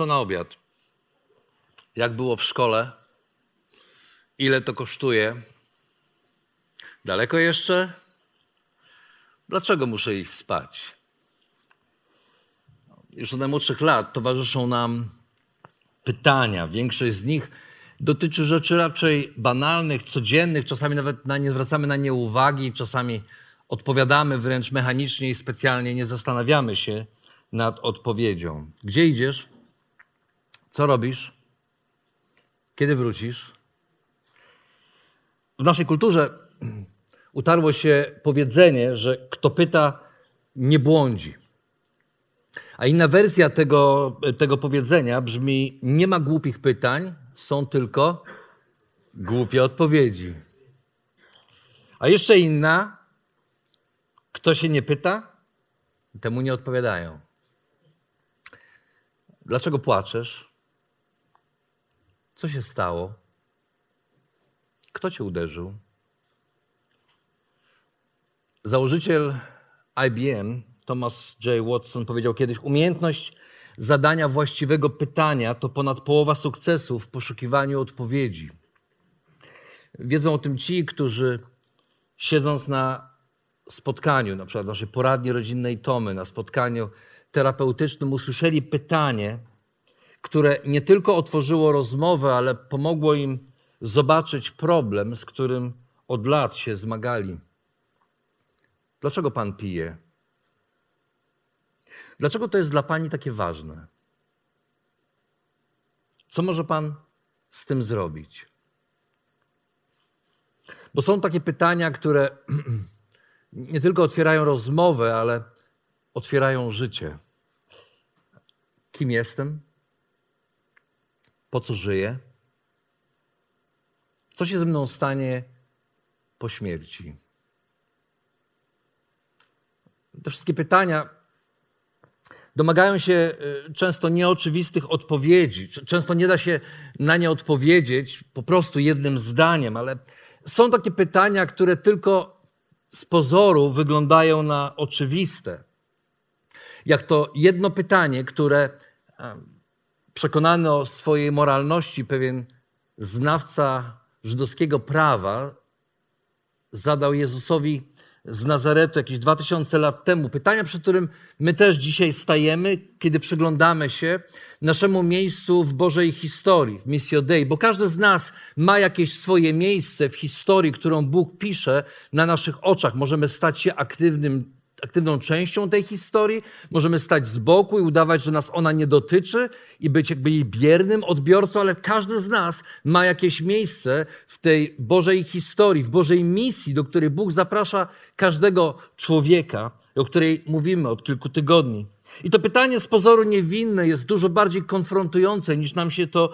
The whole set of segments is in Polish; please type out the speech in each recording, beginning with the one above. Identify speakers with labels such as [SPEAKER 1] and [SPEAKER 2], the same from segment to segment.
[SPEAKER 1] Co na obiad? Jak było w szkole? Ile to kosztuje? Daleko jeszcze? Dlaczego muszę iść spać? Już od najmłodszych lat towarzyszą nam pytania. Większość z nich dotyczy rzeczy raczej banalnych, codziennych, czasami nawet na nie zwracamy na nie uwagi, czasami odpowiadamy wręcz mechanicznie i specjalnie nie zastanawiamy się nad odpowiedzią. Gdzie idziesz? Co robisz? Kiedy wrócisz? W naszej kulturze utarło się powiedzenie, że kto pyta, nie błądzi. A inna wersja tego, tego powiedzenia brzmi: Nie ma głupich pytań, są tylko głupie odpowiedzi. A jeszcze inna: Kto się nie pyta, temu nie odpowiadają. Dlaczego płaczesz? Co się stało? Kto cię uderzył? Założyciel IBM, Thomas J. Watson, powiedział kiedyś: Umiejętność zadania właściwego pytania to ponad połowa sukcesu w poszukiwaniu odpowiedzi. Wiedzą o tym ci, którzy siedząc na spotkaniu, na przykład naszej poradni rodzinnej Tomy, na spotkaniu terapeutycznym, usłyszeli pytanie, które nie tylko otworzyło rozmowę, ale pomogło im zobaczyć problem, z którym od lat się zmagali. Dlaczego pan pije? Dlaczego to jest dla pani takie ważne? Co może pan z tym zrobić? Bo są takie pytania, które nie tylko otwierają rozmowę, ale otwierają życie. Kim jestem? Po co żyję? Co się ze mną stanie po śmierci? Te wszystkie pytania domagają się y, często nieoczywistych odpowiedzi. Często nie da się na nie odpowiedzieć po prostu jednym zdaniem, ale są takie pytania, które tylko z pozoru wyglądają na oczywiste. Jak to jedno pytanie, które przekonany o swojej moralności pewien znawca żydowskiego prawa zadał Jezusowi z Nazaretu jakieś dwa tysiące lat temu. Pytania, przy którym my też dzisiaj stajemy, kiedy przyglądamy się naszemu miejscu w Bożej historii, w Missio Dei, bo każdy z nas ma jakieś swoje miejsce w historii, którą Bóg pisze na naszych oczach. Możemy stać się aktywnym aktywną częścią tej historii, możemy stać z boku i udawać, że nas ona nie dotyczy i być jakby jej biernym odbiorcą, ale każdy z nas ma jakieś miejsce w tej Bożej historii, w Bożej misji, do której Bóg zaprasza każdego człowieka, o której mówimy od kilku tygodni. I to pytanie z pozoru niewinne jest dużo bardziej konfrontujące niż nam się to,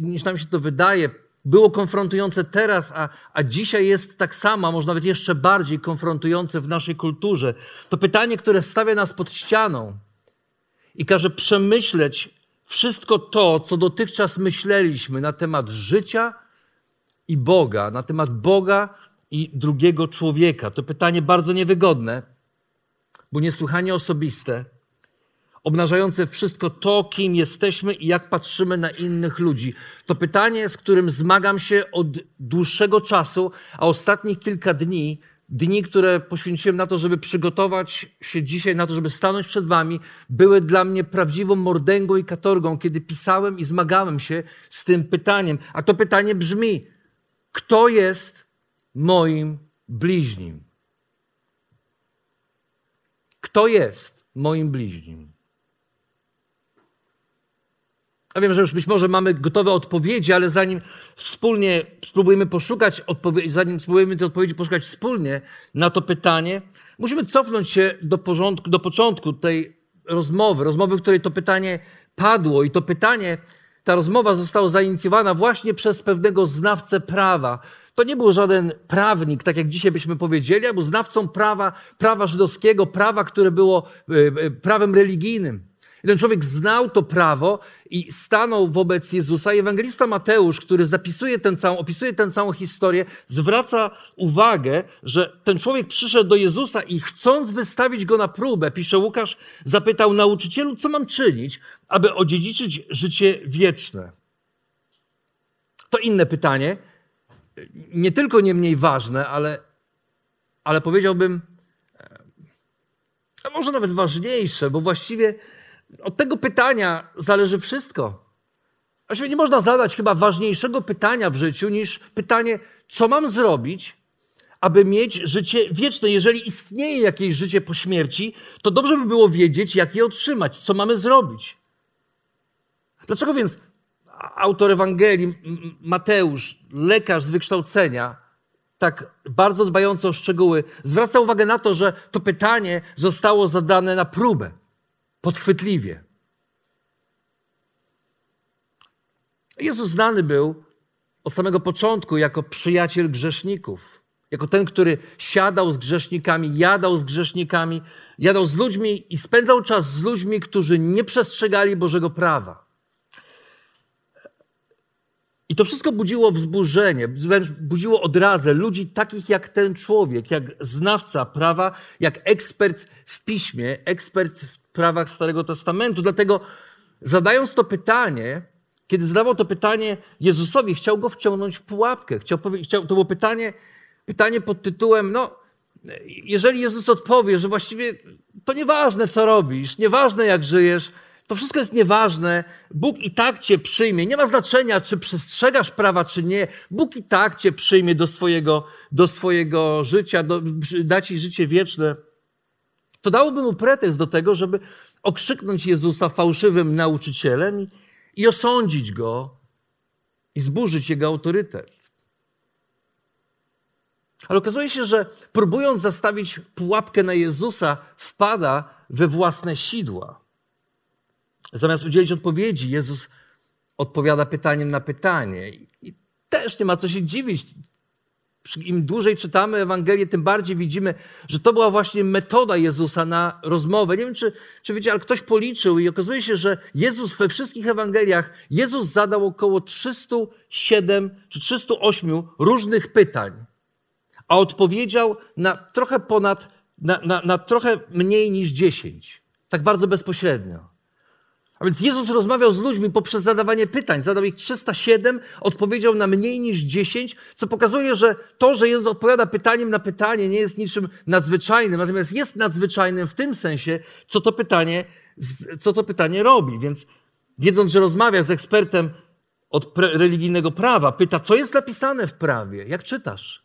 [SPEAKER 1] niż nam się to wydaje było konfrontujące teraz, a, a dzisiaj jest tak samo, może nawet jeszcze bardziej konfrontujące w naszej kulturze. To pytanie, które stawia nas pod ścianą i każe przemyśleć wszystko to, co dotychczas myśleliśmy na temat życia i Boga, na temat Boga i drugiego człowieka. To pytanie bardzo niewygodne, bo niesłychanie osobiste obnażające wszystko to, kim jesteśmy i jak patrzymy na innych ludzi. To pytanie, z którym zmagam się od dłuższego czasu, a ostatnich kilka dni, dni, które poświęciłem na to, żeby przygotować się dzisiaj na to, żeby stanąć przed Wami, były dla mnie prawdziwą mordęgą i katorgą, kiedy pisałem i zmagałem się z tym pytaniem. A to pytanie brzmi: kto jest moim bliźnim? Kto jest moim bliźnim? Ja wiem, że już być może mamy gotowe odpowiedzi, ale zanim wspólnie spróbujemy poszukać odpowiedzi, zanim spróbujemy te odpowiedzi poszukać wspólnie na to pytanie, musimy cofnąć się do, porządku, do początku tej rozmowy, rozmowy, w której to pytanie padło i to pytanie, ta rozmowa została zainicjowana właśnie przez pewnego znawcę prawa. To nie był żaden prawnik, tak jak dzisiaj byśmy powiedzieli, był znawcą prawa, prawa żydowskiego, prawa, które było e, e, prawem religijnym. Ten człowiek znał to prawo i stanął wobec Jezusa. I ewangelista Mateusz, który zapisuje ten całą, opisuje tę całą historię, zwraca uwagę, że ten człowiek przyszedł do Jezusa i chcąc wystawić go na próbę, pisze Łukasz, zapytał nauczycielu, co mam czynić, aby odziedziczyć życie wieczne. To inne pytanie, nie tylko nie mniej ważne, ale, ale powiedziałbym, a może nawet ważniejsze, bo właściwie od tego pytania zależy wszystko. Właściwie nie można zadać chyba ważniejszego pytania w życiu niż pytanie, co mam zrobić, aby mieć życie wieczne. Jeżeli istnieje jakieś życie po śmierci, to dobrze by było wiedzieć, jak je otrzymać, co mamy zrobić. Dlaczego więc autor Ewangelii, Mateusz, lekarz z wykształcenia, tak bardzo dbający o szczegóły, zwraca uwagę na to, że to pytanie zostało zadane na próbę podchwytliwie. Jezus znany był od samego początku jako przyjaciel grzeszników, jako ten, który siadał z grzesznikami, jadał z grzesznikami, jadał z ludźmi i spędzał czas z ludźmi, którzy nie przestrzegali Bożego prawa. I to wszystko budziło wzburzenie, budziło odrazę ludzi takich jak ten człowiek, jak znawca prawa, jak ekspert w piśmie, ekspert w prawach Starego Testamentu. Dlatego zadając to pytanie, kiedy zadawał to pytanie Jezusowi, chciał go wciągnąć w pułapkę. Chciał, chciał, to było pytanie, pytanie pod tytułem, no, jeżeli Jezus odpowie, że właściwie to nieważne, co robisz, nieważne, jak żyjesz, to wszystko jest nieważne. Bóg i tak cię przyjmie. Nie ma znaczenia, czy przestrzegasz prawa, czy nie. Bóg i tak cię przyjmie do swojego, do swojego życia, do, da ci życie wieczne. To dałoby mu pretekst do tego, żeby okrzyknąć Jezusa fałszywym nauczycielem i, i osądzić go i zburzyć jego autorytet. Ale okazuje się, że próbując zastawić pułapkę na Jezusa, wpada we własne sidła. Zamiast udzielić odpowiedzi, Jezus odpowiada pytaniem na pytanie. I też nie ma co się dziwić. Im dłużej czytamy Ewangelię, tym bardziej widzimy, że to była właśnie metoda Jezusa na rozmowę. Nie wiem, czy, czy wiecie, ale ktoś policzył i okazuje się, że Jezus we wszystkich Ewangeliach, Jezus zadał około 307 czy 308 różnych pytań, a odpowiedział na trochę ponad, na, na, na trochę mniej niż 10. Tak bardzo bezpośrednio. A więc Jezus rozmawiał z ludźmi poprzez zadawanie pytań. Zadał ich 307, odpowiedział na mniej niż 10, co pokazuje, że to, że Jezus odpowiada pytaniem na pytanie, nie jest niczym nadzwyczajnym, natomiast jest nadzwyczajnym w tym sensie, co to pytanie, co to pytanie robi. Więc wiedząc, że rozmawia z ekspertem od religijnego prawa, pyta, co jest napisane w prawie, jak czytasz?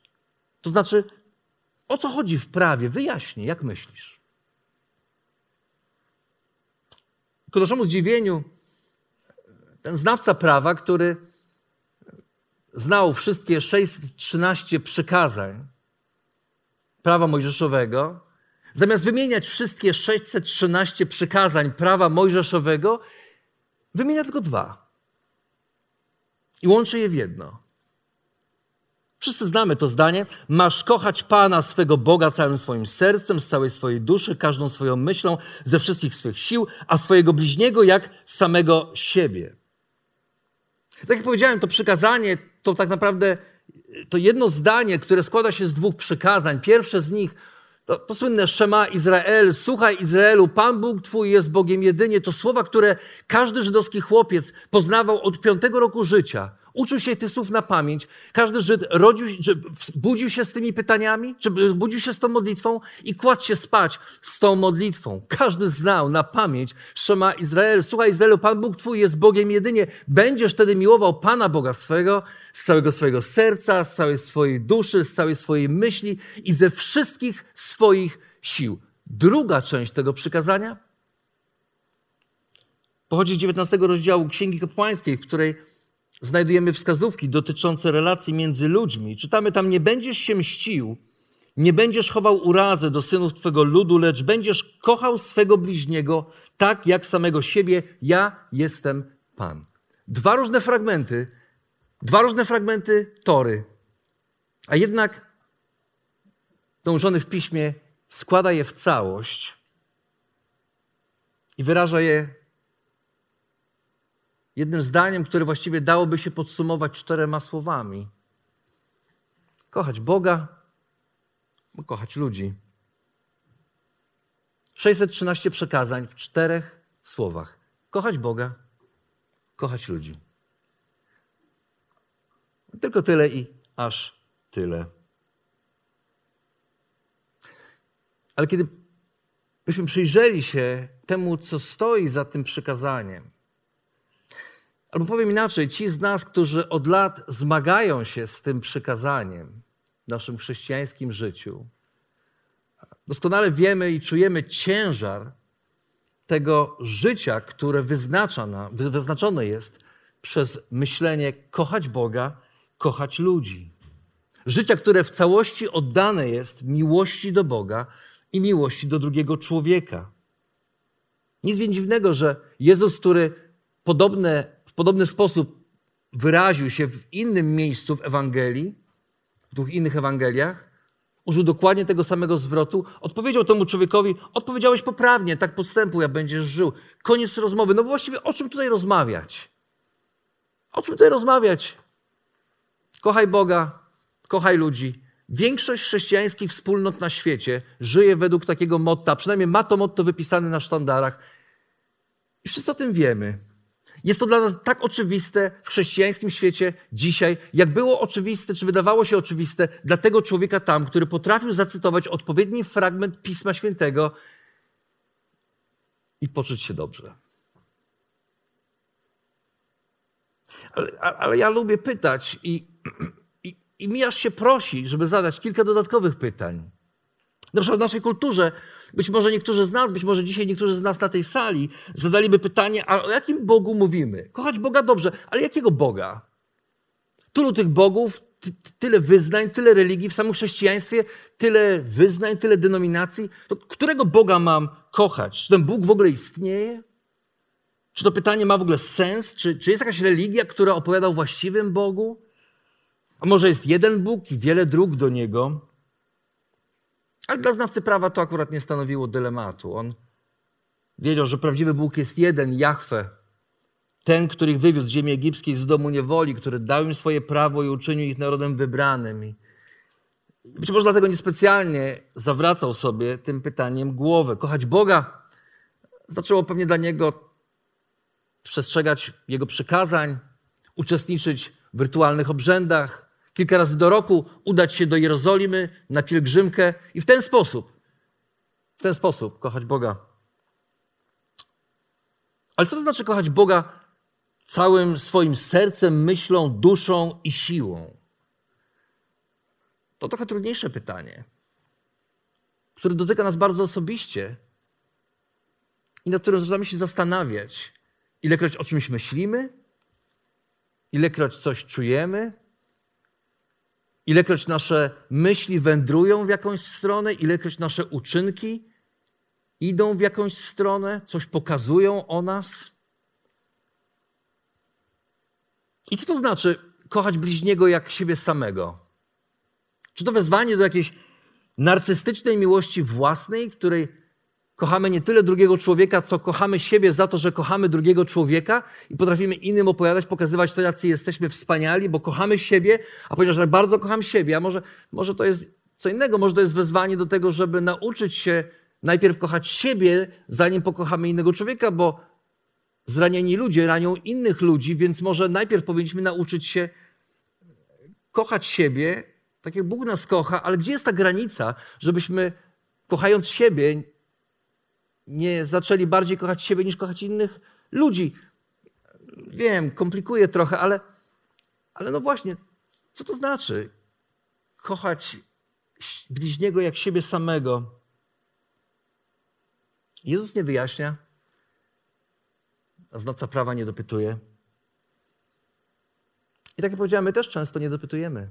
[SPEAKER 1] To znaczy, o co chodzi w prawie? Wyjaśnij, jak myślisz? Ku naszemu zdziwieniu, ten znawca prawa, który znał wszystkie 613 przykazań prawa mojżeszowego, zamiast wymieniać wszystkie 613 przykazań prawa mojżeszowego, wymienia tylko dwa. I łączy je w jedno. Wszyscy znamy to zdanie. Masz kochać Pana, swego Boga, całym swoim sercem, z całej swojej duszy, każdą swoją myślą, ze wszystkich swych sił, a swojego bliźniego jak samego siebie. Tak jak powiedziałem, to przykazanie to tak naprawdę to jedno zdanie, które składa się z dwóch przykazań. Pierwsze z nich to, to słynne Szema Izrael, słuchaj Izraelu, Pan Bóg Twój jest Bogiem jedynie. To słowa, które każdy żydowski chłopiec poznawał od piątego roku życia. Uczył się tych słów na pamięć. Każdy Żyd rodził, czy budził się z tymi pytaniami, czy budził się z tą modlitwą i kładł się spać z tą modlitwą. Każdy znał na pamięć Szema Izrael. Słuchaj Izraelu, Pan Bóg Twój jest Bogiem jedynie. Będziesz wtedy miłował Pana Boga swego, z całego swojego serca, z całej swojej duszy, z całej swojej myśli i ze wszystkich swoich sił. Druga część tego przykazania pochodzi z 19 rozdziału Księgi Kapłańskiej, w której znajdujemy wskazówki dotyczące relacji między ludźmi. Czytamy tam, nie będziesz się mścił, Nie będziesz chował urazy do synów Twego ludu, lecz będziesz kochał swego bliźniego tak jak samego siebie. Ja jestem Pan. Dwa różne fragmenty, dwa różne fragmenty Tory, a jednak nauczony w piśmie składa je w całość i wyraża je jednym zdaniem, które właściwie dałoby się podsumować czterema słowami. Kochać Boga, kochać ludzi. 613 przekazań w czterech słowach. Kochać Boga, kochać ludzi. Tylko tyle i aż tyle. Ale kiedy byśmy przyjrzeli się temu, co stoi za tym przykazaniem, albo powiem inaczej, ci z nas, którzy od lat zmagają się z tym przykazaniem w naszym chrześcijańskim życiu, doskonale wiemy i czujemy ciężar tego życia, które wyznaczone jest przez myślenie kochać Boga, kochać ludzi. Życia, które w całości oddane jest miłości do Boga i miłości do drugiego człowieka. Nic więc dziwnego, że Jezus, który podobne, podobny sposób wyraził się w innym miejscu w Ewangelii, w dwóch innych Ewangeliach, użył dokładnie tego samego zwrotu, odpowiedział temu człowiekowi, odpowiedziałeś poprawnie, tak podstępuj, a będziesz żył. Koniec rozmowy. No bo właściwie o czym tutaj rozmawiać? O czym tutaj rozmawiać? Kochaj Boga, kochaj ludzi. Większość chrześcijańskich wspólnot na świecie żyje według takiego motta, przynajmniej ma to motto wypisane na sztandarach. I wszyscy o tym wiemy. Jest to dla nas tak oczywiste w chrześcijańskim świecie dzisiaj, jak było oczywiste, czy wydawało się oczywiste dla tego człowieka tam, który potrafił zacytować odpowiedni fragment Pisma Świętego i poczuć się dobrze. Ale, ale ja lubię pytać i, i, i mi aż się prosi, żeby zadać kilka dodatkowych pytań. Na przykład w naszej kulturze, być może niektórzy z nas, być może dzisiaj niektórzy z nas na tej sali zadaliby pytanie, a o jakim Bogu mówimy? Kochać Boga dobrze, ale jakiego Boga? Tylu tych bogów, tyle wyznań, tyle religii w samym chrześcijaństwie, tyle wyznań, tyle denominacji. To którego Boga mam kochać? Czy ten Bóg w ogóle istnieje? Czy to pytanie ma w ogóle sens? Czy, czy jest jakaś religia, która opowiada o właściwym Bogu? A może jest jeden Bóg i wiele dróg do Niego? Ale dla znawcy prawa to akurat nie stanowiło dylematu. On wiedział, że prawdziwy Bóg jest jeden, Jahwe. Ten, który ich wywiódł z ziemi egipskiej, z domu niewoli, który dał im swoje prawo i uczynił ich narodem wybranym. I być może dlatego niespecjalnie zawracał sobie tym pytaniem głowę. Kochać Boga znaczyło pewnie dla niego przestrzegać Jego przykazań, uczestniczyć w rytualnych obrzędach, kilka razy do roku udać się do Jerozolimy na pielgrzymkę i w ten sposób, w ten sposób kochać Boga. Ale co to znaczy kochać Boga całym swoim sercem, myślą, duszą i siłą? To trochę trudniejsze pytanie, które dotyka nas bardzo osobiście i nad którym zaczynamy się zastanawiać, ilekroć o czymś myślimy, ilekroć coś czujemy, ilekroć nasze myśli wędrują w jakąś stronę, ilekroć nasze uczynki idą w jakąś stronę, coś pokazują o nas. I co to znaczy kochać bliźniego jak siebie samego? Czy to wezwanie do jakiejś narcystycznej miłości własnej, której Kochamy nie tyle drugiego człowieka, co kochamy siebie za to, że kochamy drugiego człowieka i potrafimy innym opowiadać, pokazywać to, jacy jesteśmy wspaniali, bo kochamy siebie, a ponieważ tak bardzo kocham siebie, a może, może to jest co innego, może to jest wezwanie do tego, żeby nauczyć się najpierw kochać siebie, zanim pokochamy innego człowieka, bo zranieni ludzie ranią innych ludzi, więc może najpierw powinniśmy nauczyć się kochać siebie, tak jak Bóg nas kocha, ale gdzie jest ta granica, żebyśmy kochając siebie, nie zaczęli bardziej kochać siebie niż kochać innych ludzi. Wiem, komplikuje trochę, ale, ale no właśnie, co to znaczy? Kochać bliźniego jak siebie samego. Jezus nie wyjaśnia, a znawca prawa nie dopytuje. I tak jak powiedziałem, my też często nie dopytujemy.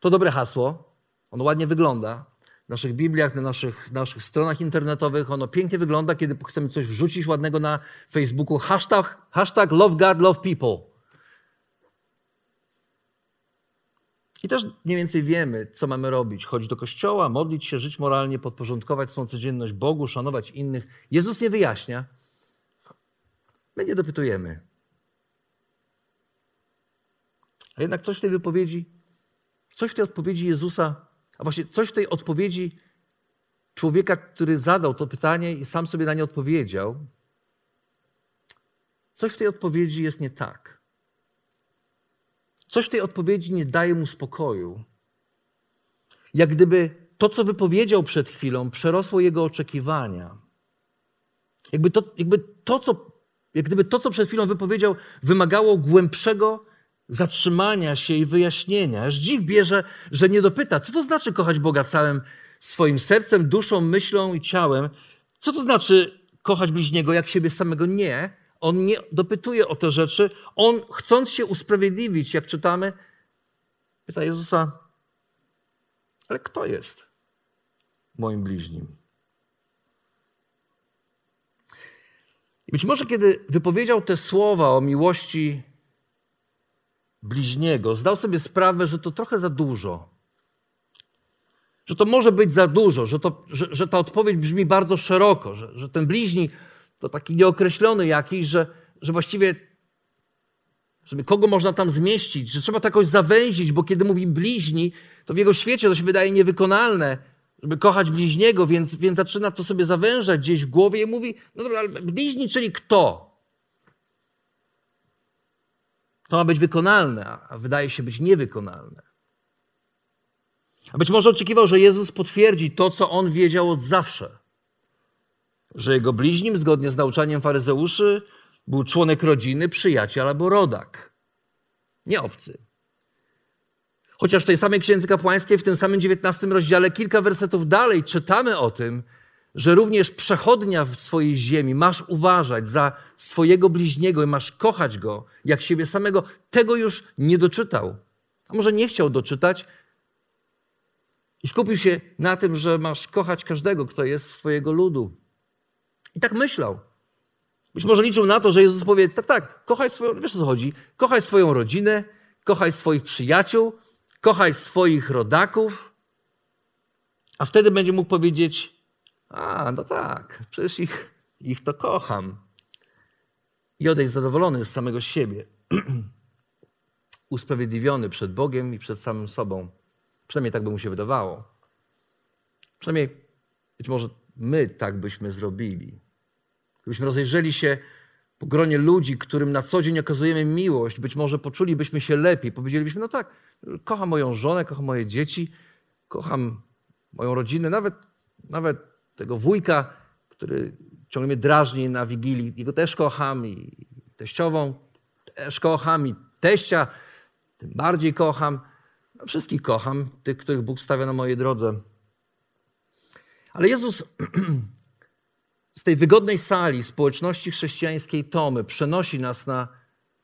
[SPEAKER 1] To dobre hasło, Ono ładnie wygląda. Naszych Bibliach, na naszych, naszych stronach internetowych ono pięknie wygląda, kiedy chcemy coś wrzucić ładnego na Facebooku. Hashtag, hashtag love God, love people. I też mniej więcej wiemy, co mamy robić. Chodzić do kościoła, modlić się, żyć moralnie, podporządkować swoją codzienność Bogu, szanować innych. Jezus nie wyjaśnia. My nie dopytujemy. A jednak coś w tej wypowiedzi, coś w tej odpowiedzi Jezusa, a właśnie coś w tej odpowiedzi człowieka, który zadał to pytanie i sam sobie na nie odpowiedział, coś w tej odpowiedzi jest nie tak. Coś w tej odpowiedzi nie daje mu spokoju. Jak gdyby to, co wypowiedział przed chwilą, przerosło jego oczekiwania. Jakby to, jakby to, co, jak gdyby to, co przed chwilą wypowiedział, wymagało głębszego zatrzymania się i wyjaśnienia. Aż dziw bierze, że nie dopyta, co to znaczy kochać Boga całym swoim sercem, duszą, myślą i ciałem. Co to znaczy kochać bliźniego jak siebie samego? Nie. On nie dopytuje o te rzeczy. On, chcąc się usprawiedliwić, jak czytamy, pyta Jezusa, ale kto jest moim bliźnim? Być może, kiedy wypowiedział te słowa o miłości bliźniego, zdał sobie sprawę, że to trochę za dużo. Że to może być za dużo, że, to, że, że ta odpowiedź brzmi bardzo szeroko, że, że ten bliźni to taki nieokreślony jakiś, że, że właściwie sobie kogo można tam zmieścić, że trzeba to jakoś zawęzić, bo kiedy mówi bliźni, to w jego świecie to się wydaje niewykonalne, żeby kochać bliźniego, więc, więc zaczyna to sobie zawężać gdzieś w głowie i mówi, no dobra, ale bliźni, czyli kto? To ma być wykonalne, a wydaje się być niewykonalne. A być może oczekiwał, że Jezus potwierdzi to, co on wiedział od zawsze że jego bliźnim, zgodnie z nauczaniem faryzeuszy, był członek rodziny, przyjaciel albo rodak. Nie obcy. Chociaż w tej samej księdze kapłańskiej, w tym samym 19 rozdziale, kilka wersetów dalej czytamy o tym, że również przechodnia w swojej ziemi masz uważać za swojego bliźniego i masz kochać go jak siebie samego. Tego już nie doczytał. A może nie chciał doczytać i skupił się na tym, że masz kochać każdego, kto jest swojego ludu. I tak myślał. Być może liczył na to, że Jezus powie, tak, tak, kochaj swoją, wiesz o co chodzi, kochaj swoją rodzinę, kochaj swoich przyjaciół, kochaj swoich rodaków, a wtedy będzie mógł powiedzieć, a, no tak, przecież ich, ich to kocham. I odejść zadowolony z samego siebie. Usprawiedliwiony przed Bogiem i przed samym sobą. Przynajmniej tak by mu się wydawało. Przynajmniej być może my tak byśmy zrobili. Gdybyśmy rozejrzeli się po gronie ludzi, którym na co dzień okazujemy miłość, być może poczulibyśmy się lepiej. Powiedzielibyśmy, no tak, kocham moją żonę, kocham moje dzieci, kocham moją rodzinę, nawet, nawet tego wujka, który ciągle mnie drażni na Wigilii. Jego też kocham i teściową też kocham i teścia tym bardziej kocham. No, wszystkich kocham, tych, których Bóg stawia na mojej drodze. Ale Jezus z tej wygodnej sali społeczności chrześcijańskiej Tomy przenosi nas na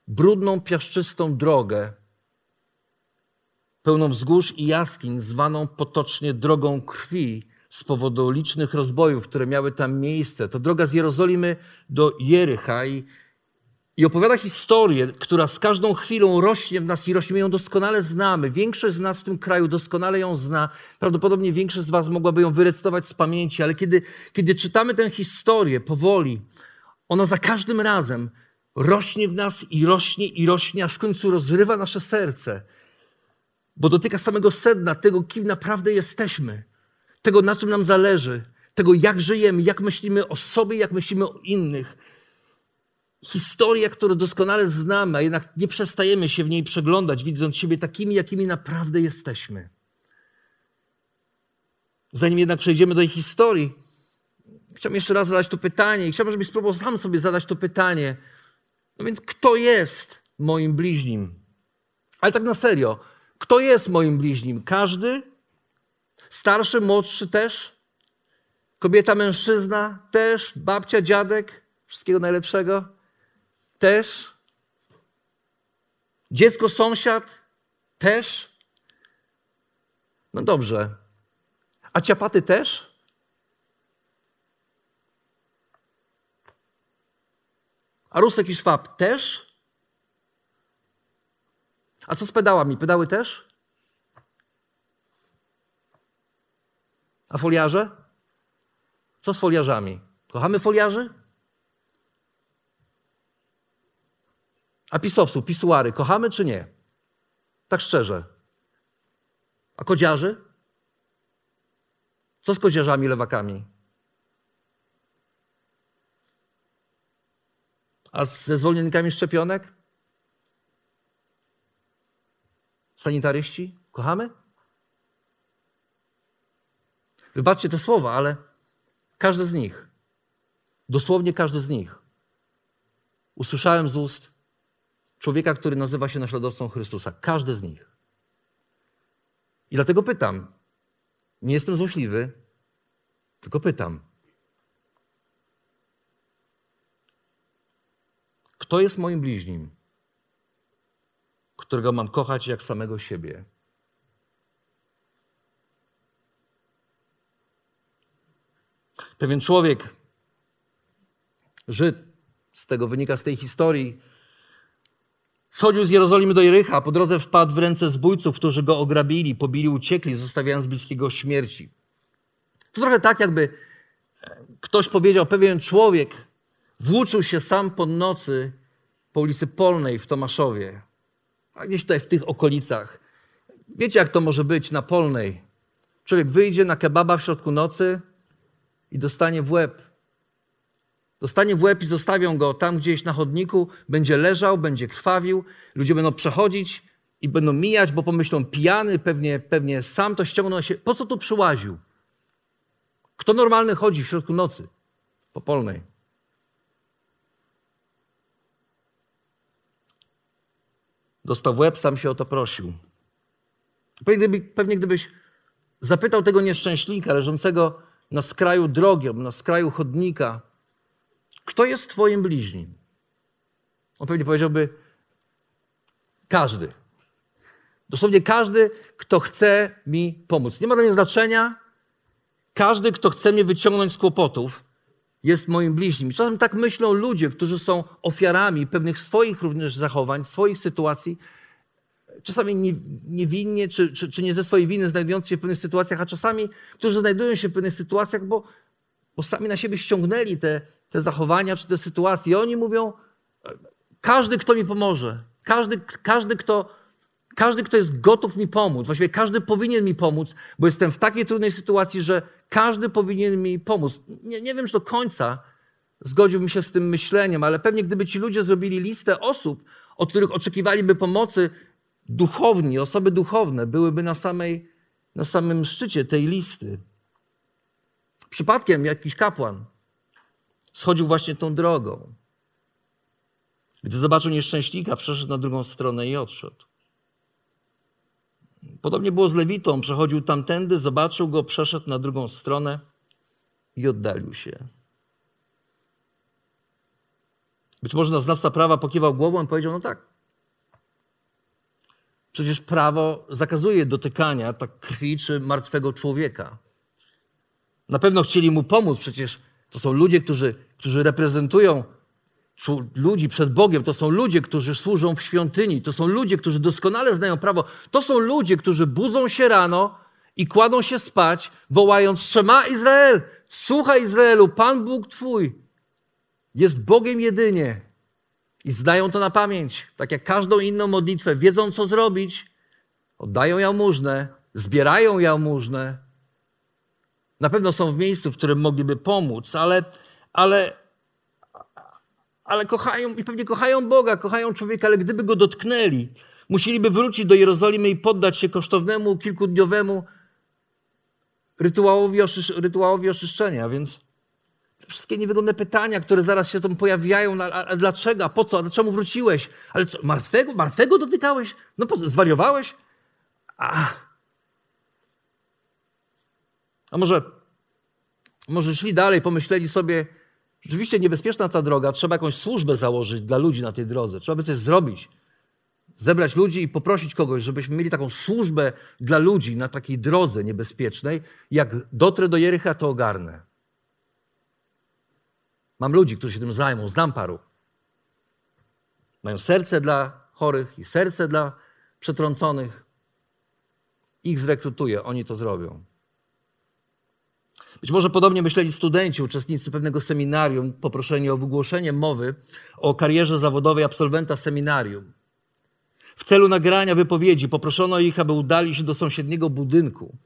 [SPEAKER 1] brudną, piaszczystą drogę, pełną wzgórz i jaskiń, zwaną potocznie drogą krwi z powodu licznych rozbojów, które miały tam miejsce. To droga z Jerozolimy do Jericha i i opowiada historię, która z każdą chwilą rośnie w nas i rośnie. My ją doskonale znamy. Większość z nas w tym kraju doskonale ją zna. Prawdopodobnie większość z Was mogłaby ją wyrecytować z pamięci, ale kiedy, kiedy czytamy tę historię powoli, ona za każdym razem rośnie w nas i rośnie i rośnie, aż w końcu rozrywa nasze serce, bo dotyka samego sedna tego, kim naprawdę jesteśmy, tego, na czym nam zależy, tego, jak żyjemy, jak myślimy o sobie, jak myślimy o innych historia, którą doskonale znamy, a jednak nie przestajemy się w niej przeglądać, widząc siebie takimi, jakimi naprawdę jesteśmy. Zanim jednak przejdziemy do jej historii, chciałbym jeszcze raz zadać to pytanie i chciałbym, żebyś spróbował sam sobie zadać to pytanie. No więc kto jest moim bliźnim? Ale tak na serio, kto jest moim bliźnim? Każdy? Starszy, młodszy też? Kobieta, mężczyzna też? Babcia, dziadek? Wszystkiego najlepszego? też. Dziecko sąsiad też. No dobrze. A ciapaty też? A Rusek i Szwab też? A co z pedałami? Pedały też? A foliarze? Co z foliarzami? Kochamy foliarzy? A pisowców, pisuary, kochamy czy nie? Tak szczerze. A kodziarzy? Co z kodziarzami lewakami? A ze zwolennikami szczepionek? Sanitaryści? Kochamy? Wybaczcie te słowa, ale każdy z nich, dosłownie każdy z nich, usłyszałem z ust człowieka, który nazywa się naśladowcą Chrystusa. Każdy z nich. I dlatego pytam, nie jestem złośliwy, tylko pytam. Kto jest moim bliźnim, którego mam kochać jak samego siebie? Pewien człowiek, Żyd, z tego wynika z tej historii, schodził z Jerozolimy do Jericha, po drodze wpadł w ręce zbójców, którzy go ograbili, pobili, uciekli, zostawiając bliskiego śmierci. To trochę tak, jakby e, ktoś powiedział, pewien człowiek włóczył się sam po nocy po ulicy Polnej w Tomaszowie, a gdzieś tutaj w tych okolicach. Wiecie, jak to może być na Polnej? Człowiek wyjdzie na kebaba w środku nocy i dostanie w łeb. Dostanie w łeb i zostawią go tam gdzieś na chodniku, będzie leżał, będzie krwawił, ludzie będą przechodzić i będą mijać, bo pomyślą pijany, pewnie, pewnie sam to ściągnął się. Po co tu przyłaził? Kto normalny chodzi w środku nocy po polnej? Dostał w łeb, sam się o to prosił. Pewnie, gdyby, pewnie gdybyś zapytał tego nieszczęśnika leżącego na skraju drogi, na skraju chodnika, kto jest Twoim bliźnim? On pewnie powiedziałby: każdy. Dosłownie każdy, kto chce mi pomóc. Nie ma dla mnie znaczenia, każdy, kto chce mnie wyciągnąć z kłopotów, jest moim bliźnim. Czasem tak myślą ludzie, którzy są ofiarami pewnych swoich również zachowań, swoich sytuacji, czasami niewinnie, czy, czy, czy nie ze swojej winy znajdujący się w pewnych sytuacjach, a czasami, którzy znajdują się w pewnych sytuacjach, bo, bo sami na siebie ściągnęli te, te zachowania czy te sytuacje. I oni mówią, każdy, kto mi pomoże, każdy, każdy, kto, każdy, kto jest gotów mi pomóc, właściwie każdy powinien mi pomóc, bo jestem w takiej trudnej sytuacji, że każdy powinien mi pomóc. Nie, nie wiem, czy do końca zgodziłbym się z tym myśleniem, ale pewnie gdyby ci ludzie zrobili listę osób, od których oczekiwaliby pomocy, duchowni, osoby duchowne byłyby na, samej, na samym szczycie tej listy. Przypadkiem jakiś kapłan schodził właśnie tą drogą. Gdy zobaczył nieszczęśnika, przeszedł na drugą stronę i odszedł. Podobnie było z Lewitą. Przechodził tamtędy, zobaczył go, przeszedł na drugą stronę i oddalił się. Być może znawca prawa pokiwał głową i powiedział: No tak. Przecież prawo zakazuje dotykania tak krwi czy martwego człowieka. Na pewno chcieli mu pomóc, przecież to są ludzie, którzy, którzy reprezentują ludzi przed Bogiem, to są ludzie, którzy służą w świątyni, to są ludzie, którzy doskonale znają prawo, to są ludzie, którzy budzą się rano i kładą się spać, wołając: Szema Izrael, słuchaj Izraelu, Pan Bóg Twój jest Bogiem jedynie. I znają to na pamięć, tak jak każdą inną modlitwę, wiedzą co zrobić, oddają jałmużnę, zbierają jałmużnę. Na pewno są w miejscu, w którym mogliby pomóc, ale, ale ale kochają i pewnie kochają Boga, kochają człowieka, ale gdyby go dotknęli, musieliby wrócić do Jerozolimy i poddać się kosztownemu, kilkudniowemu rytuałowi, oczysz rytuałowi oczyszczenia. Więc wszystkie niewygodne pytania, które zaraz się tam pojawiają, a, a dlaczego, a po co, a dlaczego wróciłeś? Ale co, martwego, martwego dotykałeś? No po co, zwariowałeś? A, a może, może szli dalej, pomyśleli sobie, Rzeczywiście niebezpieczna ta droga, trzeba jakąś służbę założyć dla ludzi na tej drodze, trzeba by coś zrobić. zebrać ludzi i poprosić kogoś, żebyśmy mieli taką służbę dla ludzi na takiej drodze niebezpiecznej. Jak dotrę do Jericha, to ogarnę. Mam ludzi, którzy się tym zajmą, znam paru. Mają serce dla chorych i serce dla przetrąconych. Ich zrekrutuję, oni to zrobią. Być może podobnie myśleli studenci, uczestnicy pewnego seminarium, poproszeni o wygłoszenie mowy o karierze zawodowej absolwenta seminarium. W celu nagrania wypowiedzi poproszono ich, aby udali się do sąsiedniego budynku.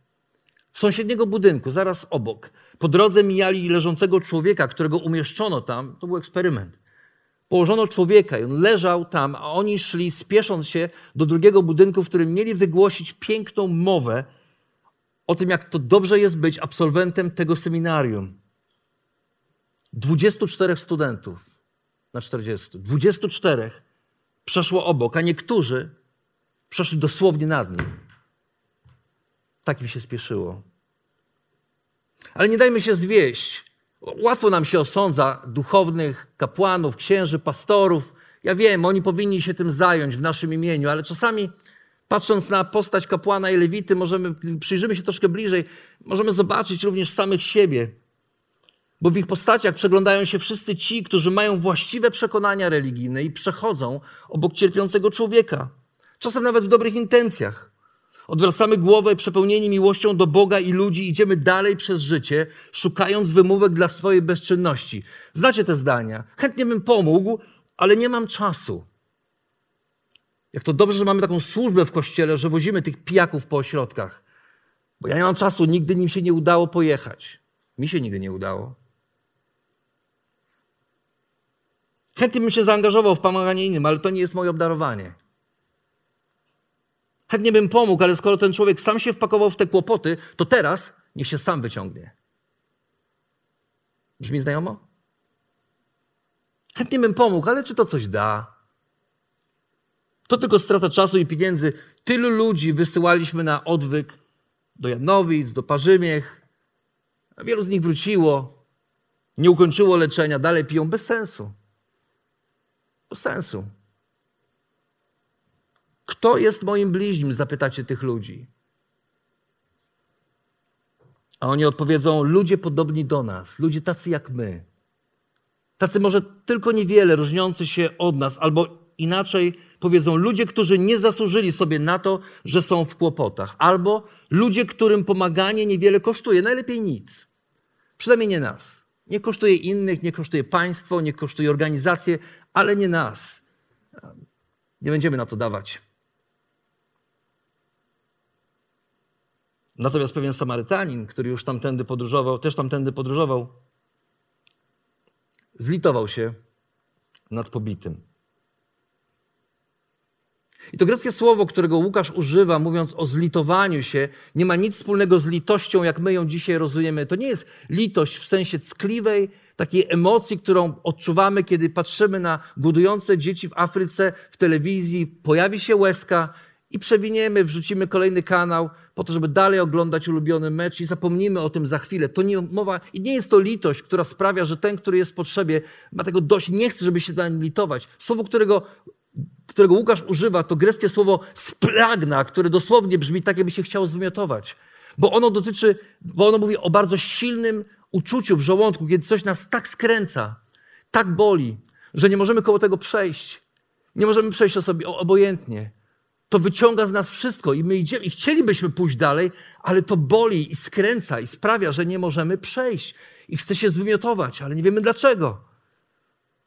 [SPEAKER 1] Sąsiedniego budynku, zaraz obok. Po drodze mijali leżącego człowieka, którego umieszczono tam. To był eksperyment. Położono człowieka i on leżał tam, a oni szli, spiesząc się do drugiego budynku, w którym mieli wygłosić piękną mowę o tym, jak to dobrze jest być absolwentem tego seminarium. 24 studentów na 40. 24 przeszło obok, a niektórzy przeszli dosłownie nad nim. Tak mi się spieszyło. Ale nie dajmy się zwieść. Łatwo nam się osądza duchownych, kapłanów, księży, pastorów. Ja wiem, oni powinni się tym zająć w naszym imieniu, ale czasami patrząc na postać kapłana i lewity, możemy, przyjrzymy się troszkę bliżej, możemy zobaczyć również samych siebie. Bo w ich postaciach przeglądają się wszyscy ci, którzy mają właściwe przekonania religijne i przechodzą obok cierpiącego człowieka. Czasem nawet w dobrych intencjach. Odwracamy głowę przepełnieni miłością do Boga i ludzi, idziemy dalej przez życie, szukając wymówek dla swojej bezczynności. Znacie te zdania. Chętnie bym pomógł, ale nie mam czasu. Jak to dobrze, że mamy taką służbę w kościele, że wozimy tych pijaków po ośrodkach. Bo ja nie mam czasu, nigdy nim się nie udało pojechać. Mi się nigdy nie udało. Chętnie bym się zaangażował w pomaganie innym, ale to nie jest moje obdarowanie. Chętnie bym pomógł, ale skoro ten człowiek sam się wpakował w te kłopoty, to teraz niech się sam wyciągnie. Brzmi znajomo? Chętnie bym pomógł, ale czy to coś da? To tylko strata czasu i pieniędzy. Tylu ludzi wysyłaliśmy na odwyk do Janowic, do Parzymiech. Wielu z nich wróciło, nie ukończyło leczenia, dalej piją bez sensu. Bez sensu. Kto jest moim bliźnim? Zapytacie tych ludzi. A oni odpowiedzą: ludzie podobni do nas, ludzie tacy jak my. Tacy może tylko niewiele różniący się od nas, albo inaczej powiedzą ludzie, którzy nie zasłużyli sobie na to, że są w kłopotach, albo ludzie, którym pomaganie niewiele kosztuje, najlepiej nic. Przynajmniej nie nas. Nie kosztuje innych, nie kosztuje państwo, nie kosztuje organizacje, ale nie nas. Nie będziemy na to dawać. Natomiast pewien Samarytanin, który już tamtędy podróżował, też tamtędy podróżował, zlitował się nad pobitym. I to greckie słowo, którego Łukasz używa, mówiąc o zlitowaniu się, nie ma nic wspólnego z litością, jak my ją dzisiaj rozumiemy. To nie jest litość w sensie ckliwej, takiej emocji, którą odczuwamy, kiedy patrzymy na budujące dzieci w Afryce w telewizji, pojawi się łezka i przewiniemy, wrzucimy kolejny kanał po to, żeby dalej oglądać ulubiony mecz i zapomnimy o tym za chwilę. To nie mowa i nie jest to litość, która sprawia, że ten, który jest w potrzebie, ma tego dość, nie chce, żeby się dla nim litować. Słowo, którego którego Łukasz używa, to greckie słowo spragna, które dosłownie brzmi tak, jakby się chciało zwymiotować. Bo ono dotyczy, bo ono mówi o bardzo silnym uczuciu w żołądku, kiedy coś nas tak skręca, tak boli, że nie możemy koło tego przejść. Nie możemy przejść o sobie obojętnie. To wyciąga z nas wszystko i my idziemy i chcielibyśmy pójść dalej, ale to boli i skręca i sprawia, że nie możemy przejść. I chce się zwymiotować, ale nie wiemy dlaczego.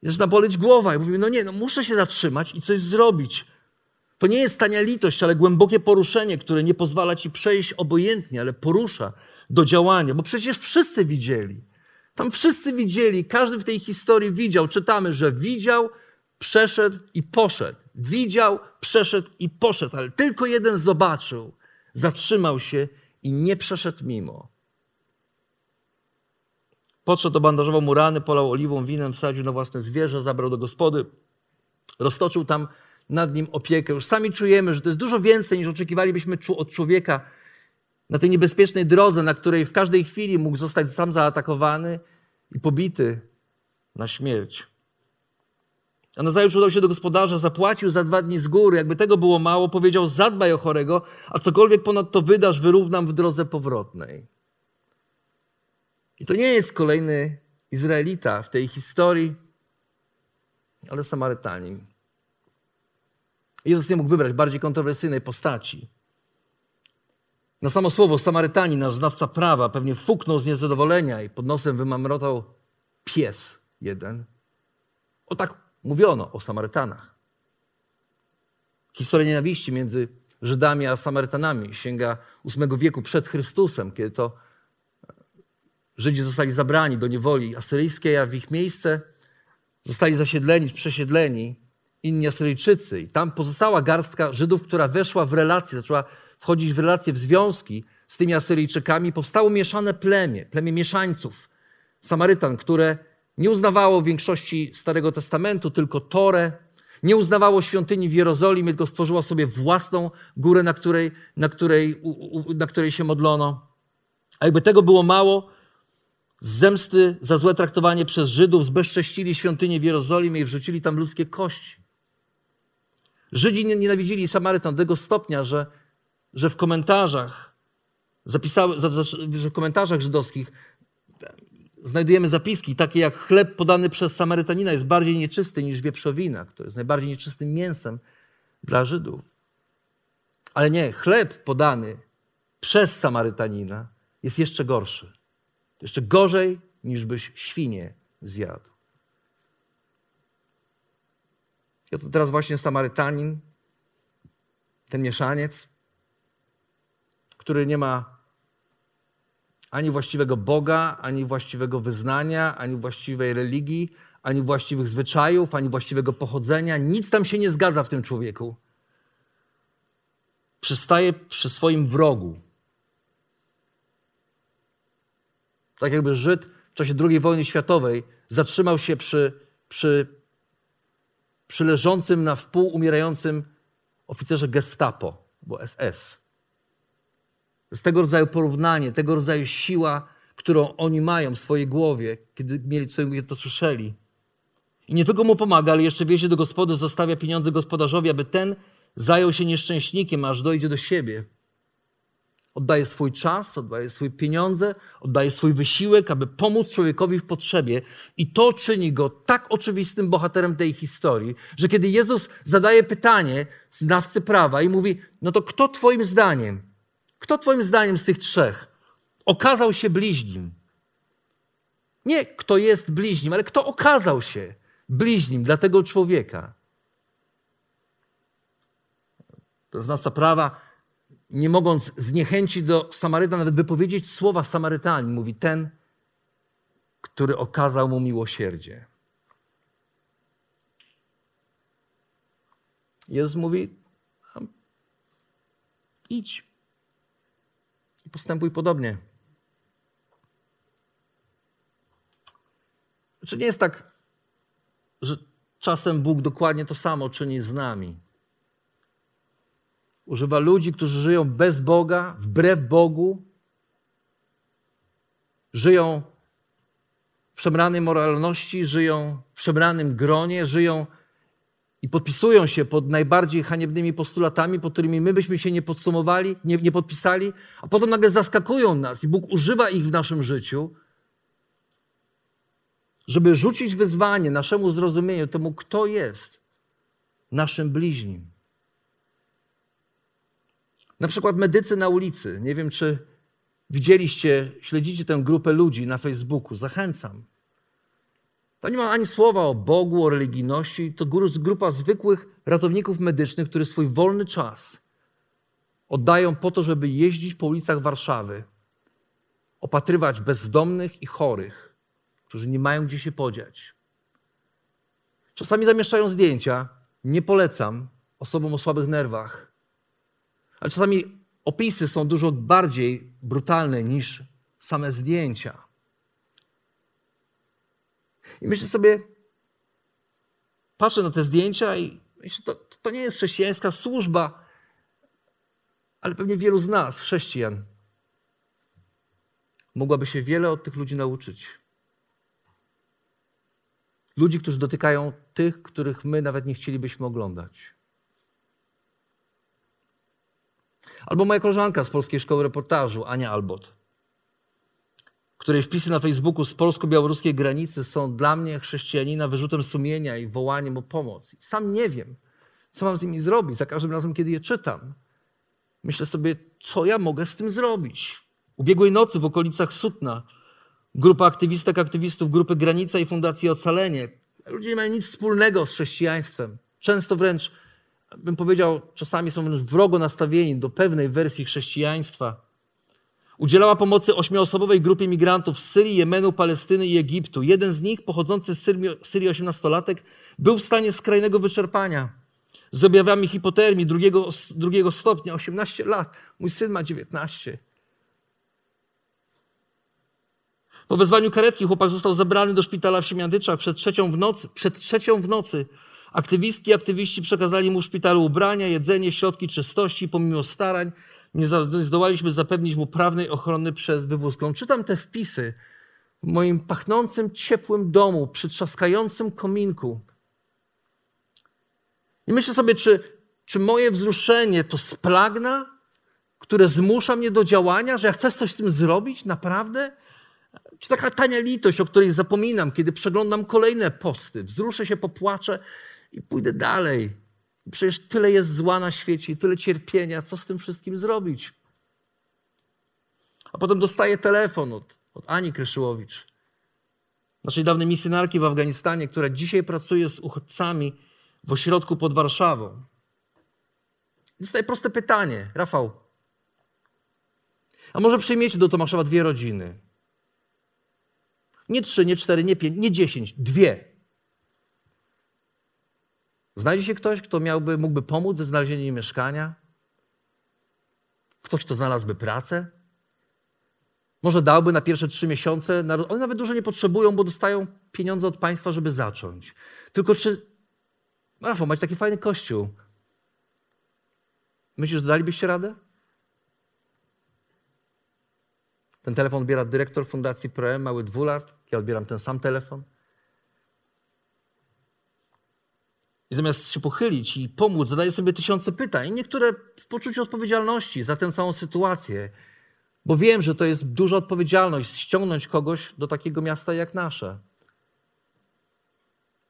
[SPEAKER 1] Zaczyna boleć głowa i mówimy, no nie, no muszę się zatrzymać i coś zrobić. To nie jest tania litość, ale głębokie poruszenie, które nie pozwala ci przejść obojętnie, ale porusza do działania, bo przecież wszyscy widzieli. Tam wszyscy widzieli, każdy w tej historii widział. Czytamy, że widział, przeszedł i poszedł. Widział, przeszedł i poszedł, ale tylko jeden zobaczył, zatrzymał się i nie przeszedł mimo. Podszedł, obandażował mu rany, polał oliwą, winem, wsadził na własne zwierzę, zabrał do gospody, roztoczył tam nad nim opiekę. Już sami czujemy, że to jest dużo więcej niż oczekiwalibyśmy od człowieka na tej niebezpiecznej drodze, na której w każdej chwili mógł zostać sam zaatakowany i pobity na śmierć. A nazajutrz udał się do gospodarza, zapłacił za dwa dni z góry. Jakby tego było mało, powiedział: Zadbaj o chorego, a cokolwiek ponad to wydasz, wyrównam w drodze powrotnej. I to nie jest kolejny Izraelita w tej historii, ale Samarytanin. Jezus nie mógł wybrać bardziej kontrowersyjnej postaci. Na samo słowo Samarytanin, nasz znawca prawa, pewnie fuknął z niezadowolenia i pod nosem wymamrotał pies jeden. O tak mówiono o Samarytanach. Historia nienawiści między Żydami a Samarytanami sięga VIII wieku przed Chrystusem, kiedy to Żydzi zostali zabrani do niewoli asyryjskiej, a w ich miejsce zostali zasiedleni, przesiedleni inni Asyryjczycy. I tam pozostała garstka Żydów, która weszła w relacje, zaczęła wchodzić w relacje, w związki z tymi Asyryjczykami. Powstało mieszane plemię, plemię mieszańców, Samarytan, które nie uznawało większości Starego Testamentu, tylko Torę, nie uznawało świątyni w Jerozolimie, tylko stworzyło sobie własną górę, na której, na której, na której się modlono. A jakby tego było mało, z zemsty za złe traktowanie przez Żydów zbezcześcili świątynię w Jerozolimie i wrzucili tam ludzkie kości. Żydzi nienawidzili Samarytan do tego stopnia, że, że w komentarzach zapisały, że w komentarzach żydowskich znajdujemy zapiski takie jak chleb podany przez Samarytanina jest bardziej nieczysty niż wieprzowina, który jest najbardziej nieczystym mięsem dla Żydów. Ale nie, chleb podany przez Samarytanina jest jeszcze gorszy. Jeszcze gorzej niż byś świnie zjadł. I oto teraz właśnie Samarytanin, ten mieszaniec, który nie ma ani właściwego Boga, ani właściwego wyznania, ani właściwej religii, ani właściwych zwyczajów, ani właściwego pochodzenia. Nic tam się nie zgadza w tym człowieku. Przystaje przy swoim wrogu. Tak jakby Żyd w czasie II wojny światowej zatrzymał się przy, przy, przy leżącym na wpół umierającym oficerze gestapo, bo SS. Jest tego rodzaju porównanie, tego rodzaju siła, którą oni mają w swojej głowie, kiedy mieli sobie to słyszeli. I nie tylko mu pomaga, ale jeszcze wiezie do gospody, zostawia pieniądze gospodarzowi, aby ten zajął się nieszczęśnikiem, aż dojdzie do siebie. Oddaje swój czas, oddaje swoje pieniądze, oddaje swój wysiłek, aby pomóc człowiekowi w potrzebie. I to czyni go tak oczywistym bohaterem tej historii, że kiedy Jezus zadaje pytanie znawcy prawa i mówi: No to kto Twoim zdaniem, kto Twoim zdaniem z tych trzech okazał się bliźnim? Nie kto jest bliźnim, ale kto okazał się bliźnim dla tego człowieka. To znawca prawa nie mogąc zniechęcić do Samaryta, nawet wypowiedzieć słowa Samarytanin, mówi ten, który okazał mu miłosierdzie. Jezus mówi: idź postępuj podobnie. Czy nie jest tak, że czasem Bóg dokładnie to samo czyni z nami? Używa ludzi, którzy żyją bez Boga, wbrew Bogu, żyją w szemranej moralności, żyją w szemranym gronie, żyją i podpisują się pod najbardziej haniebnymi postulatami, pod którymi my byśmy się nie podsumowali, nie, nie podpisali, a potem nagle zaskakują nas i Bóg używa ich w naszym życiu, żeby rzucić wyzwanie naszemu zrozumieniu temu, kto jest naszym bliźnim. Na przykład medycy na ulicy. Nie wiem, czy widzieliście, śledzicie tę grupę ludzi na Facebooku. Zachęcam. To nie ma ani słowa o Bogu, o religijności. To grupa zwykłych ratowników medycznych, którzy swój wolny czas oddają po to, żeby jeździć po ulicach Warszawy, opatrywać bezdomnych i chorych, którzy nie mają gdzie się podziać. Czasami zamieszczają zdjęcia. Nie polecam osobom o słabych nerwach ale czasami opisy są dużo bardziej brutalne niż same zdjęcia. I myślę sobie, patrzę na te zdjęcia i myślę, to, to nie jest chrześcijańska służba, ale pewnie wielu z nas, chrześcijan, mogłaby się wiele od tych ludzi nauczyć. Ludzi, którzy dotykają tych, których my nawet nie chcielibyśmy oglądać. Albo moja koleżanka z Polskiej Szkoły Reportażu, Ania Albot, której wpisy na Facebooku z polsko-białoruskiej granicy są dla mnie, chrześcijanina, wyrzutem sumienia i wołaniem o pomoc. Sam nie wiem, co mam z nimi zrobić za każdym razem, kiedy je czytam. Myślę sobie, co ja mogę z tym zrobić. Ubiegłej nocy w okolicach Sutna grupa aktywistek, aktywistów grupy Granica i Fundacji Ocalenie. Ludzie nie mają nic wspólnego z chrześcijaństwem. Często wręcz, bym powiedział, czasami są wrogo nastawieni do pewnej wersji chrześcijaństwa. Udzielała pomocy ośmioosobowej grupie migrantów z Syrii, Jemenu, Palestyny i Egiptu. Jeden z nich, pochodzący z Syrii, 18-latek, był w stanie skrajnego wyczerpania z objawami hipotermii drugiego, drugiego stopnia, 18 lat. Mój syn ma 19. Po wezwaniu karetki chłopak został zabrany do szpitala w Siemiandyczach przed trzecią w nocy. Przed trzecią w nocy aktywistki i aktywiści przekazali mu w szpitalu ubrania, jedzenie, środki czystości. Pomimo starań nie zdołaliśmy zapewnić mu prawnej ochrony przed wywózką. Czytam te wpisy w moim pachnącym, ciepłym domu przy trzaskającym kominku. I myślę sobie, czy, czy moje wzruszenie to splagna, które zmusza mnie do działania, że ja chcę coś z tym zrobić, naprawdę? Czy taka tania litość, o której zapominam, kiedy przeglądam kolejne posty, wzruszę się, popłaczę i pójdę dalej. Przecież tyle jest zła na świecie tyle cierpienia, co z tym wszystkim zrobić? A potem dostaję telefon od, od Ani Kryszyłowicz, naszej dawnej misjonarki w Afganistanie, która dzisiaj pracuje z uchodźcami w ośrodku pod Warszawą. Dostaję proste pytanie, Rafał. A może przyjmiecie do Tomaszowa dwie rodziny? Nie trzy, nie cztery, nie pięć, nie dziesięć, dwie. Znajdzie się ktoś, kto miałby, mógłby pomóc ze znalezieniem mieszkania? Ktoś, kto znalazłby pracę? Może dałby na pierwsze trzy miesiące. One nawet dużo nie potrzebują, bo dostają pieniądze od państwa, żeby zacząć. Tylko czy. Rafał, macie taki fajny kościół. Myślisz, że dalibyście radę? Ten telefon odbiera dyrektor Fundacji ProM, mały dwulat. Ja odbieram ten sam telefon. I zamiast się pochylić i pomóc, zadaję sobie tysiące pytań. niektóre w poczuciu odpowiedzialności za tę całą sytuację. Bo wiem, że to jest duża odpowiedzialność ściągnąć kogoś do takiego miasta jak nasze.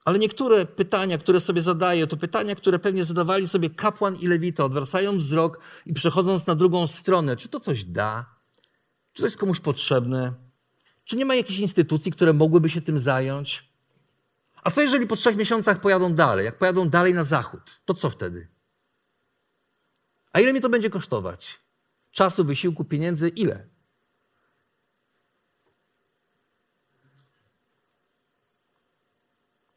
[SPEAKER 1] Ale niektóre pytania, które sobie zadaję, to pytania, które pewnie zadawali sobie kapłan i lewita, odwracając wzrok i przechodząc na drugą stronę. Czy to coś da? Czy to jest komuś potrzebne? Czy nie ma jakichś instytucji, które mogłyby się tym zająć? A co jeżeli po trzech miesiącach pojadą dalej? Jak pojadą dalej na zachód, to co wtedy? A ile mi to będzie kosztować? Czasu, wysiłku, pieniędzy? Ile?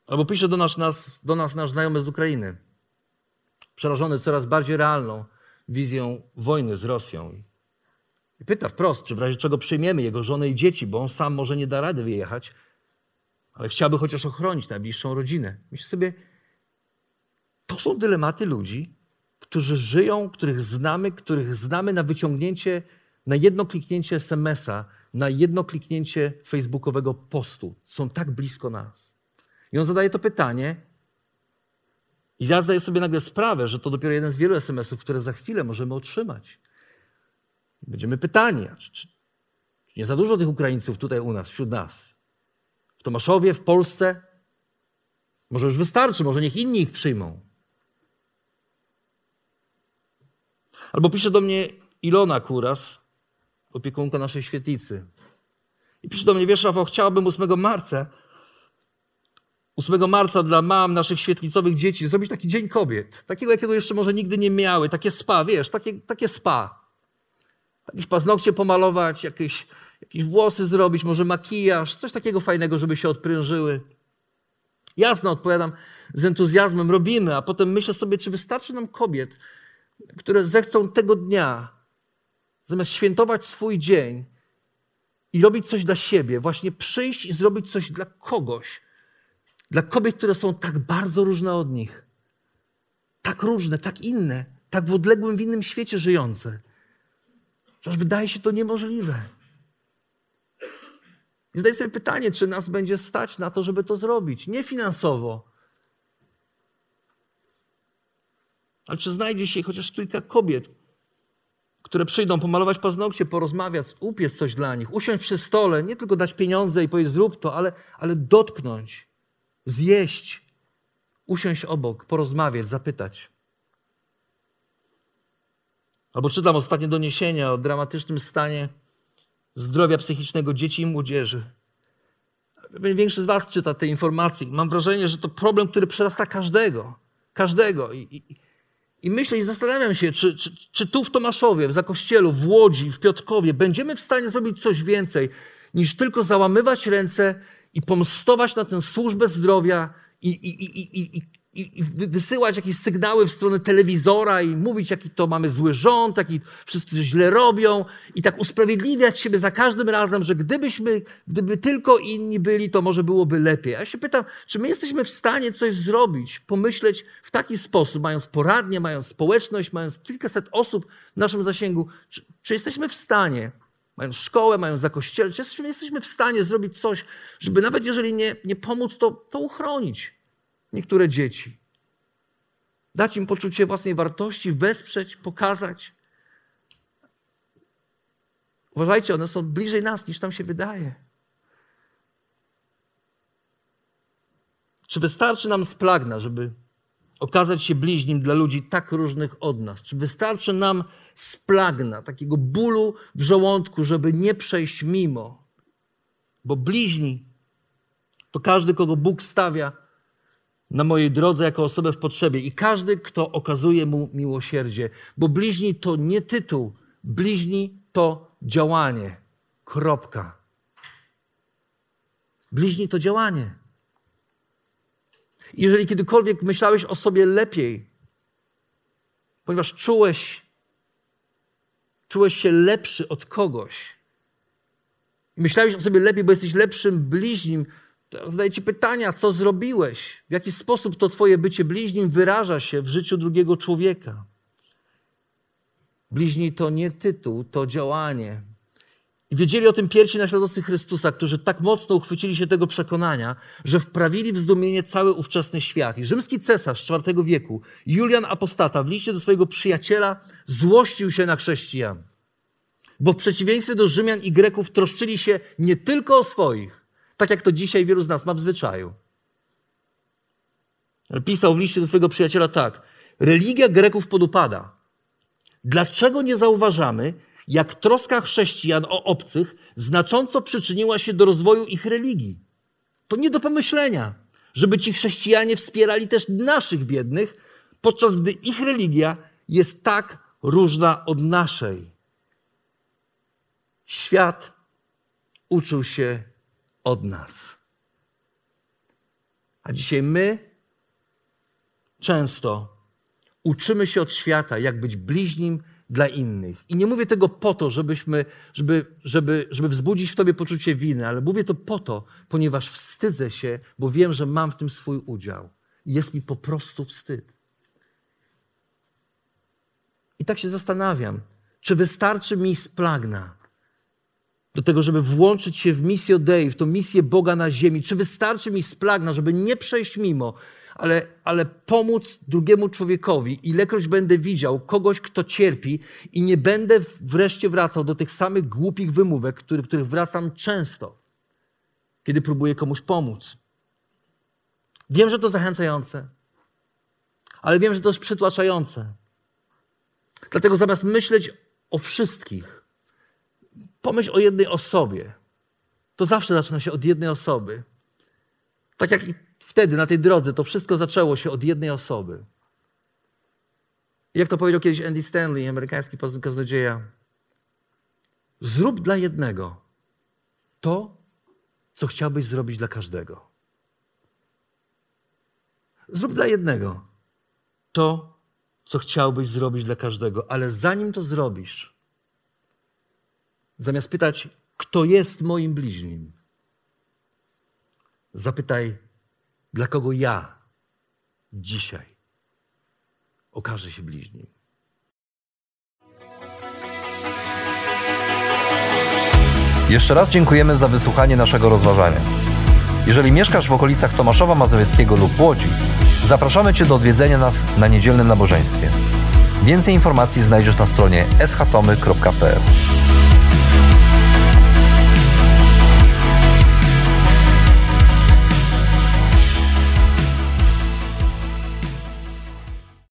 [SPEAKER 1] Albo pisze do nas, nas, do nas nasz znajomy z Ukrainy, przerażony coraz bardziej realną wizją wojny z Rosją. I pyta wprost, czy w razie czego przyjmiemy jego żonę i dzieci, bo on sam może nie da rady wyjechać, ale chciałby chociaż ochronić najbliższą rodzinę. Myślę sobie, to są dylematy ludzi, którzy żyją, których znamy, których znamy na wyciągnięcie, na jedno kliknięcie SMS-a, na jedno kliknięcie facebookowego postu. Są tak blisko nas. I on zadaje to pytanie, i ja zdaję sobie nagle sprawę, że to dopiero jeden z wielu SMS-ów, które za chwilę możemy otrzymać. Będziemy pytani, czy, czy nie za dużo tych Ukraińców tutaj u nas, wśród nas? Tomaszowie, w Polsce? Może już wystarczy, może niech inni ich przyjmą. Albo pisze do mnie Ilona Kuras, opiekunka naszej świetlicy. I pisze do mnie, wiesz Rafał, chciałabym 8 marca, 8 marca dla mam naszych świetlicowych dzieci zrobić taki Dzień Kobiet. Takiego, jakiego jeszcze może nigdy nie miały. Takie spa, wiesz, takie, takie spa. Jakieś paznokcie pomalować, jakieś, jakieś włosy zrobić, może makijaż, coś takiego fajnego, żeby się odprężyły. Jasno odpowiadam z entuzjazmem, robimy, a potem myślę sobie, czy wystarczy nam kobiet, które zechcą tego dnia, zamiast świętować swój dzień i robić coś dla siebie, właśnie przyjść i zrobić coś dla kogoś, dla kobiet, które są tak bardzo różne od nich, tak różne, tak inne, tak w odległym, w innym świecie żyjące. Przecież wydaje się to niemożliwe. I zadaję sobie pytanie, czy nas będzie stać na to, żeby to zrobić. Nie finansowo, ale czy znajdzie się chociaż kilka kobiet, które przyjdą pomalować paznokcie, porozmawiać, upiec coś dla nich, usiąść przy stole, nie tylko dać pieniądze i powiedzieć zrób to, ale, ale dotknąć, zjeść, usiąść obok, porozmawiać, zapytać. Albo czytam ostatnie doniesienia o dramatycznym stanie zdrowia psychicznego dzieci i młodzieży. Większość z Was czyta te informacje. Mam wrażenie, że to problem, który przerasta każdego. Każdego. I, i, i myślę i zastanawiam się, czy, czy, czy tu w Tomaszowie, w Zakościelu, w Łodzi, w Piotrkowie będziemy w stanie zrobić coś więcej, niż tylko załamywać ręce i pomstować na tę służbę zdrowia i, i, i, i, i, wysyłać jakieś sygnały w stronę telewizora i mówić, jaki to mamy zły rząd, jaki wszyscy źle robią i tak usprawiedliwiać siebie za każdym razem, że gdybyśmy, gdyby tylko inni byli, to może byłoby lepiej. Ja się pytam, czy my jesteśmy w stanie coś zrobić, pomyśleć w taki sposób, mając poradnie, mając społeczność, mając kilkaset osób w naszym zasięgu, czy, czy jesteśmy w stanie mając szkołę, mając zakościele, czy jesteśmy, jesteśmy w stanie zrobić coś, żeby nawet jeżeli nie, nie pomóc, to, to uchronić niektóre dzieci. Dać im poczucie własnej wartości, wesprzeć, pokazać. Uważajcie, one są bliżej nas niż nam się wydaje. Czy wystarczy nam splagna, żeby okazać się bliźnim dla ludzi tak różnych od nas? Czy wystarczy nam splagna, takiego bólu w żołądku, żeby nie przejść mimo? Bo bliźni to każdy, kogo Bóg stawia na mojej drodze jako osobę w potrzebie i każdy, kto okazuje mu miłosierdzie, bo bliźni to nie tytuł, bliźni to działanie. Kropka. Bliźni to działanie. Jeżeli kiedykolwiek myślałeś o sobie lepiej, ponieważ czułeś, czułeś się lepszy od kogoś, myślałeś o sobie lepiej, bo jesteś lepszym bliźnim, zadaję Ci pytania, co zrobiłeś? W jaki sposób to Twoje bycie bliźnim wyraża się w życiu drugiego człowieka? Bliźni to nie tytuł, to działanie. I wiedzieli o tym pierwsi naśladowcy Chrystusa, którzy tak mocno uchwycili się tego przekonania, że wprawili w zdumienie cały ówczesny świat. I rzymski cesarz IV wieku, Julian Apostata, w liście do swojego przyjaciela złościł się na chrześcijan. Bo w przeciwieństwie do Rzymian i Greków troszczyli się nie tylko o swoich, tak jak to dzisiaj wielu z nas ma w zwyczaju. Pisał w liście do swojego przyjaciela tak. Religia Greków podupada. Dlaczego nie zauważamy, jak troska chrześcijan o obcych znacząco przyczyniła się do rozwoju ich religii? To nie do pomyślenia, żeby ci chrześcijanie wspierali też naszych biednych, podczas gdy ich religia jest tak różna od naszej. Świat uczył się od nas. A dzisiaj my często uczymy się od świata, jak być bliźnim dla innych. I nie mówię tego po to, żebyśmy, żeby, żeby, żeby wzbudzić w tobie poczucie winy, ale mówię to po to, ponieważ wstydzę się, bo wiem, że mam w tym swój udział. I jest mi po prostu wstyd. I tak się zastanawiam, czy wystarczy mi splagna, do tego, żeby włączyć się w misję Dei, w tą misję Boga na ziemi. Czy wystarczy mi splagna, żeby nie przejść mimo, ale, ale pomóc drugiemu człowiekowi, ilekroć będę widział kogoś, kto cierpi i nie będę wreszcie wracał do tych samych głupich wymówek, których, których wracam często, kiedy próbuję komuś pomóc. Wiem, że to zachęcające, ale wiem, że to jest przytłaczające. Dlatego zamiast myśleć o wszystkich, Pomyśl o jednej osobie. To zawsze zaczyna się od jednej osoby. Tak jak i wtedy na tej drodze, to wszystko zaczęło się od jednej osoby. Jak to powiedział kiedyś Andy Stanley, amerykański kaznodzieja, zrób dla jednego to, co chciałbyś zrobić dla każdego. Zrób dla jednego to, co chciałbyś zrobić dla każdego, ale zanim to zrobisz, Zamiast pytać, kto jest moim bliźnim, zapytaj, dla kogo ja dzisiaj okażę się bliźnim.
[SPEAKER 2] Jeszcze raz dziękujemy za wysłuchanie naszego rozważania. Jeżeli mieszkasz w okolicach Tomaszowa Mazowieckiego lub Łodzi, zapraszamy Cię do odwiedzenia nas na niedzielnym nabożeństwie. Więcej informacji znajdziesz na stronie schatomy.pl.